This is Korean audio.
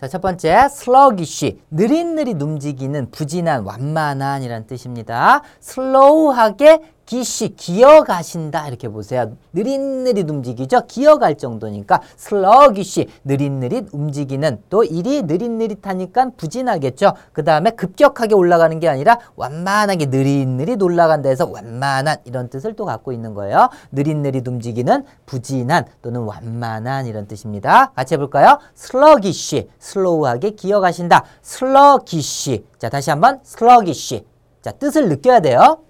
자, 첫 번째 sluggish 느릿느릿 움직이는 부진한 완만한 이란 뜻입니다. slow하게 기시 기어가신다 이렇게 보세요. 느릿느릿 움직이죠. 기어갈 정도니까 sluggish 느릿느릿 움직이는 또 일이 느릿느릿하니까 부진하겠죠. 그 다음에 급격하게 올라가는 게 아니라 완만하게 느릿느릿 올라간다 해서 완만한 이런 뜻을 또 갖고 있는 거예요. 느릿느릿 움직이는 부진한 또는 완만한 이런 뜻입니다. 같이 해볼까요? sluggish 슬로우하게 기어가신다. sluggish 자 다시 한번 sluggish 자 뜻을 느껴야 돼요.